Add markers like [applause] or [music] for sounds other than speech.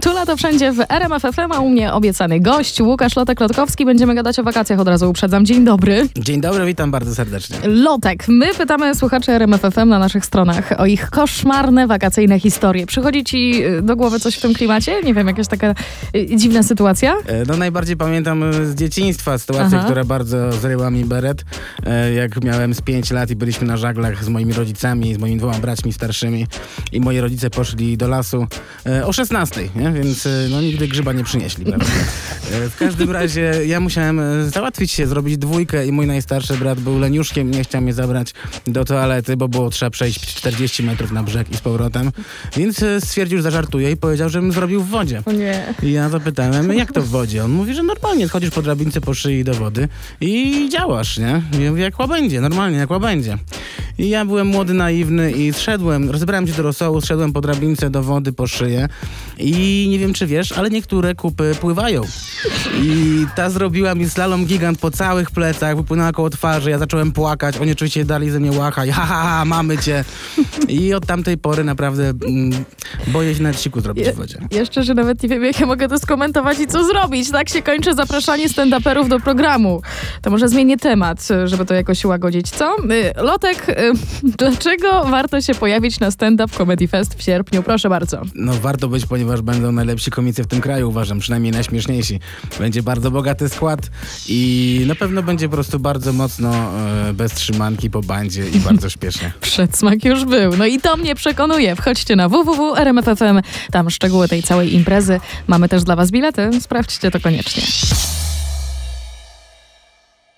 Tu lato wszędzie w RMF FM, a u mnie obiecany gość Łukasz Lotek-Lotkowski. Będziemy gadać o wakacjach, od razu uprzedzam. Dzień dobry. Dzień dobry, witam bardzo serdecznie. Lotek, my pytamy słuchaczy RMF FM na naszych stronach o ich koszmarne wakacyjne historie. Przychodzi ci y, do głowy coś w tym klimacie? Nie wiem, jakaś taka y, dziwna sytuacja? E, No najbardziej pamiętam e, z dzieciństwa sytuację, Aha. która bardzo zryła mi beret. E, Jak miałem z 5 lat i byliśmy na żaglach z moimi rodzicami, z moimi dwoma braćmi starszymi i moi rodzice poszli do lasu e, o 16, nie? Więc e, no nigdy grzyba nie przynieśli. Prawda? E, W każdym razie ja musiałem e, załatwić się, zrobić dwójkę i mój najstarszy brat był leniuszkiem, nie chciał mnie zabrać do toalety, bo było trzeba przejść 40 metrów na brzeg i z powrotem, więc stwierdził, że zażartuje i powiedział, żebym zrobił w wodzie. O nie. I ja zapytałem, jak to w wodzie? On mówi, że normalnie schodzisz po drabince po szyi do wody i działasz, nie? I ja mówię, jak łabędzie, normalnie, jak łabędzie. I ja byłem młody, naiwny i zszedłem, rozebrałem się do rosołu, zszedłem po drabince do wody po szyję i nie wiem, czy wiesz, ale niektóre kupy pływają. I ta zrobiła mi slalom gigant po całych plecach, wypłynęła koło twarzy, ja zacząłem płakać, oni oczywiście dali ze mnie łachać, ha, ha, ha, mamy cię. I od tamtej pory naprawdę mm, boję się nawet siku zrobić w wodzie. Jeszcze, że nawet nie wiem, jak ja mogę to skomentować i co zrobić. Tak się kończy zapraszanie stand-uperów do programu. To może zmienię temat, żeby to jakoś łagodzić, co? Y, Lotek, y, [laughs] dlaczego warto się pojawić na stand-up Comedy Fest w sierpniu? Proszę bardzo. No warto być, ponieważ będą najlepsi komicy w tym kraju, uważam, przynajmniej najśmieszniejsi. Będzie bardzo bogaty skład i na pewno będzie po prostu bardzo mocno e, bez trzymanki po bandzie i bardzo [laughs] śpiesznie. Przedsmak już był. No i to mnie przekonuje. Wchodźcie na www.rmf.fm. Tam szczegóły tej całej imprezy. Mamy też dla was bilety. Sprawdźcie to koniecznie.